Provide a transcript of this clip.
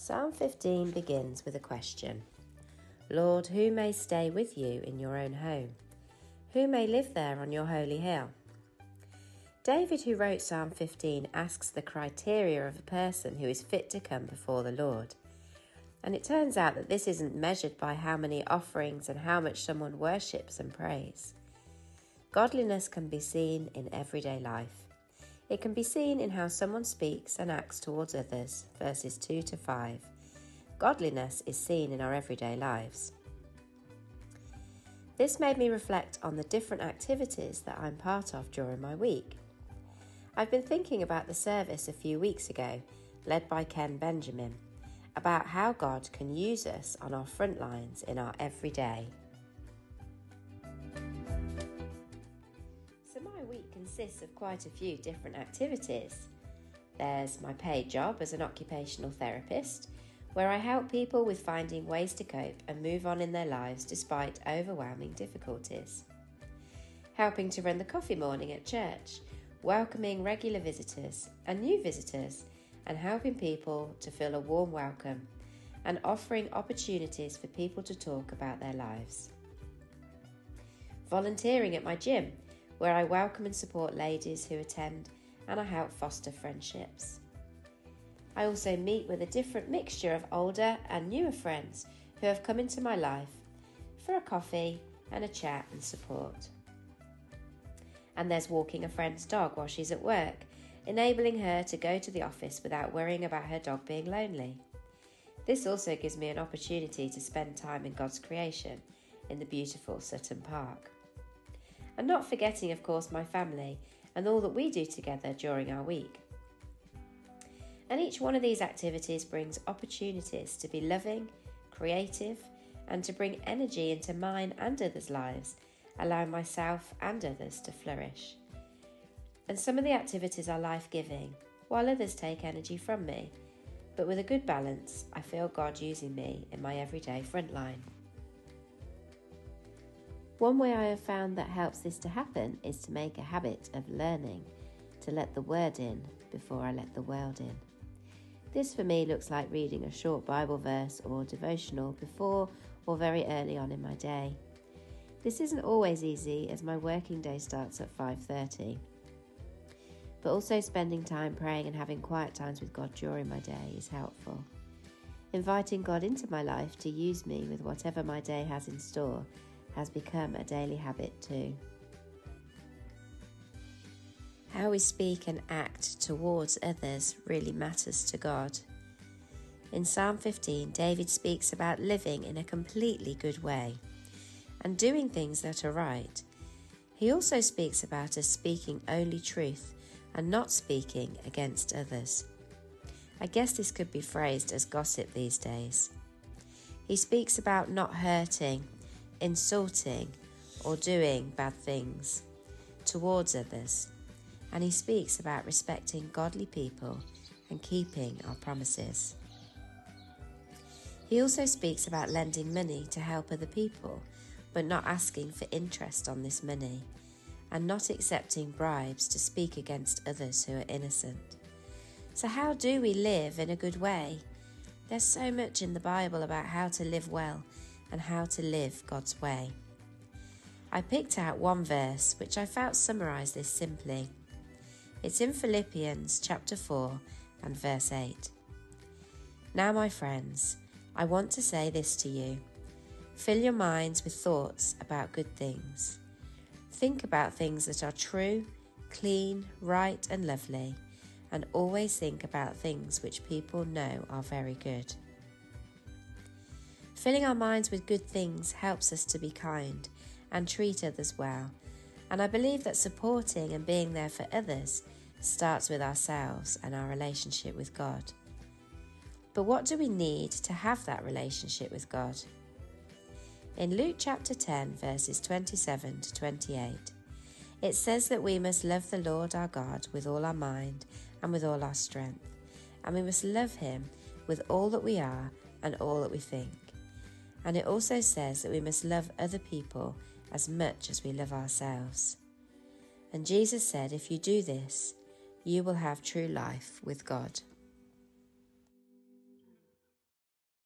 Psalm 15 begins with a question Lord, who may stay with you in your own home? Who may live there on your holy hill? David, who wrote Psalm 15, asks the criteria of a person who is fit to come before the Lord. And it turns out that this isn't measured by how many offerings and how much someone worships and prays. Godliness can be seen in everyday life. It can be seen in how someone speaks and acts towards others, verses 2 to 5. Godliness is seen in our everyday lives. This made me reflect on the different activities that I'm part of during my week. I've been thinking about the service a few weeks ago, led by Ken Benjamin, about how God can use us on our front lines in our everyday. Consists of quite a few different activities. There's my paid job as an occupational therapist, where I help people with finding ways to cope and move on in their lives despite overwhelming difficulties. Helping to run the coffee morning at church, welcoming regular visitors and new visitors, and helping people to feel a warm welcome, and offering opportunities for people to talk about their lives. Volunteering at my gym where I welcome and support ladies who attend and I help foster friendships. I also meet with a different mixture of older and newer friends who have come into my life for a coffee and a chat and support. And there's walking a friend's dog while she's at work, enabling her to go to the office without worrying about her dog being lonely. This also gives me an opportunity to spend time in God's creation in the beautiful Sutton Park and not forgetting, of course, my family and all that we do together during our week. And each one of these activities brings opportunities to be loving, creative, and to bring energy into mine and others' lives, allowing myself and others to flourish. And some of the activities are life giving, while others take energy from me. But with a good balance, I feel God using me in my everyday frontline. One way I have found that helps this to happen is to make a habit of learning to let the word in before I let the world in. This for me looks like reading a short Bible verse or devotional before or very early on in my day. This isn't always easy as my working day starts at 5:30. But also spending time praying and having quiet times with God during my day is helpful. Inviting God into my life to use me with whatever my day has in store has become a daily habit too. How we speak and act towards others really matters to God. In Psalm 15, David speaks about living in a completely good way and doing things that are right. He also speaks about us speaking only truth and not speaking against others. I guess this could be phrased as gossip these days. He speaks about not hurting insulting, or doing bad things towards others. And he speaks about respecting godly people and keeping our promises. He also speaks about lending money to help other people, but not asking for interest on this money, and not accepting bribes to speak against others who are innocent. So, how do we live in a good way? There's so much in the Bible about how to live well and how to live God's way. I picked out one verse which I felt summarised this simply. It's in Philippians chapter 4 and verse 8. Now, my friends, I want to say this to you fill your minds with thoughts about good things. Think about things that are true, clean, right, and lovely, and always think about things which people know are very good. Filling our minds with good things helps us to be kind and treat others well. And I believe that supporting and being there for others starts with ourselves and our relationship with God. But what do we need to have that relationship with God? In Luke chapter 10, verses 27 to 28, it says that we must love the Lord our God with all our mind and with all our strength, and we must love Him with all that we are and all that we think. And it also says that we must love other people as much as we love ourselves. And Jesus said, If you do this, you will have true life with God.